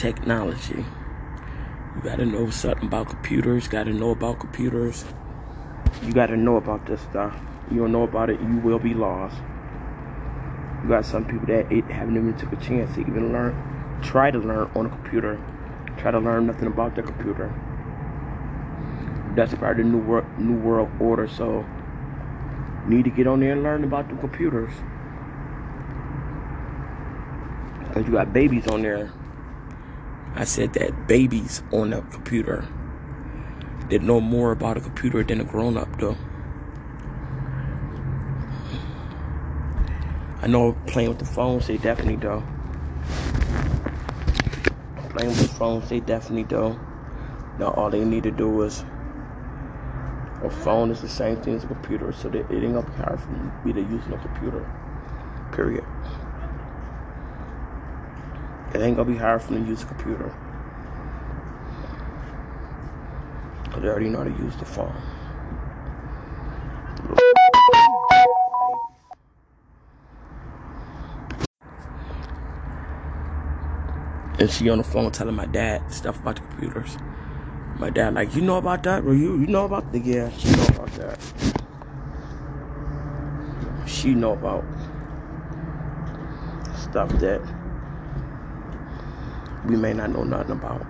technology. You gotta know something about computers, gotta know about computers. You gotta know about this stuff. You don't know about it, you will be lost. You got some people that it haven't even took a chance to even learn, try to learn on a computer, try to learn nothing about the computer. That's part of the new world, new world order. So, need to get on there and learn about the computers. Cause you got babies on there. I said that babies on the computer that know more about a computer than a grown up do. I know playing with the phones, they definitely do. Playing with the phones, they definitely do. Now all they need to do is a phone is the same thing as a computer, so that it ain't gonna be hard for me to use a computer. Period. It ain't gonna be hard for me to use a computer. Cause they already know how to use the phone. And she on the phone telling my dad stuff about the computers. My dad like, you know about that? Or you you know about the yeah, she know about that. She know about stuff that we may not know nothing about.